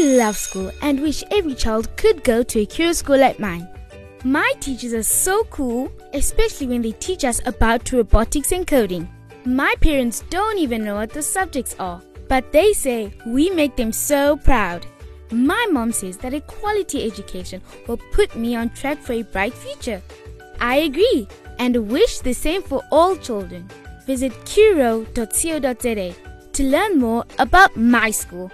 I love school and wish every child could go to a Curro school like mine. My teachers are so cool, especially when they teach us about robotics and coding. My parents don't even know what the subjects are, but they say we make them so proud. My mom says that a quality education will put me on track for a bright future. I agree and wish the same for all children. Visit curro.co.za to learn more about my school.